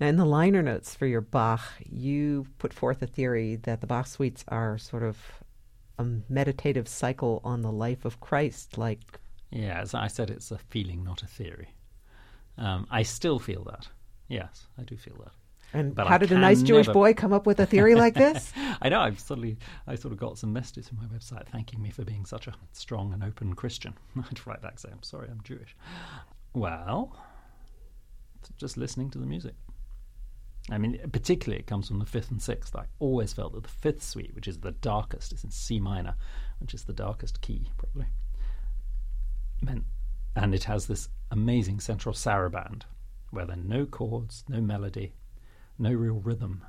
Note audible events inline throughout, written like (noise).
Now, in the liner notes for your Bach, you put forth a theory that the Bach suites are sort of a meditative cycle on the life of Christ, like. Yeah, as I said, it's a feeling, not a theory. Um, I still feel that. Yes, I do feel that. And But how I did a nice Jewish never- boy come up with a theory like (laughs) this? I know. I've suddenly, I sort of got some messages from my website thanking me for being such a strong and open Christian. (laughs) I'd write back saying, "I'm sorry, I'm Jewish." Well, just listening to the music. I mean, particularly it comes from the fifth and sixth. I always felt that the fifth suite, which is the darkest, is in C minor, which is the darkest key probably. And it has this amazing central saraband where there are no chords, no melody, no real rhythm,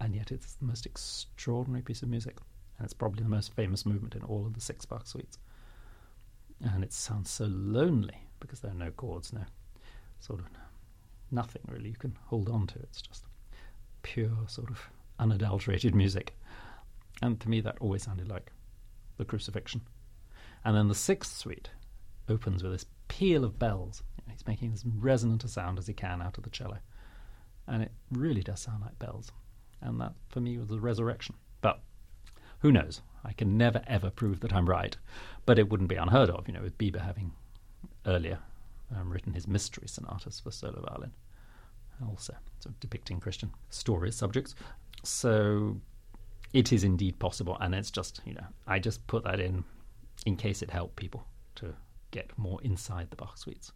and yet it's the most extraordinary piece of music, and it's probably the most famous movement in all of the six Bach suites. And it sounds so lonely because there are no chords, no sort of nothing really you can hold on to. It's just pure sort of unadulterated music, and to me that always sounded like the crucifixion. And then the sixth suite opens with this peal of bells. He's making as resonant a sound as he can out of the cello and it really does sound like bells. And that, for me, was the resurrection. But who knows? I can never ever prove that I'm right. But it wouldn't be unheard of, you know, with Biber having earlier um, written his mystery sonatas for solo violin, also sort of depicting Christian stories, subjects. So it is indeed possible, and it's just, you know, I just put that in in case it helped people to get more inside the Bach suites.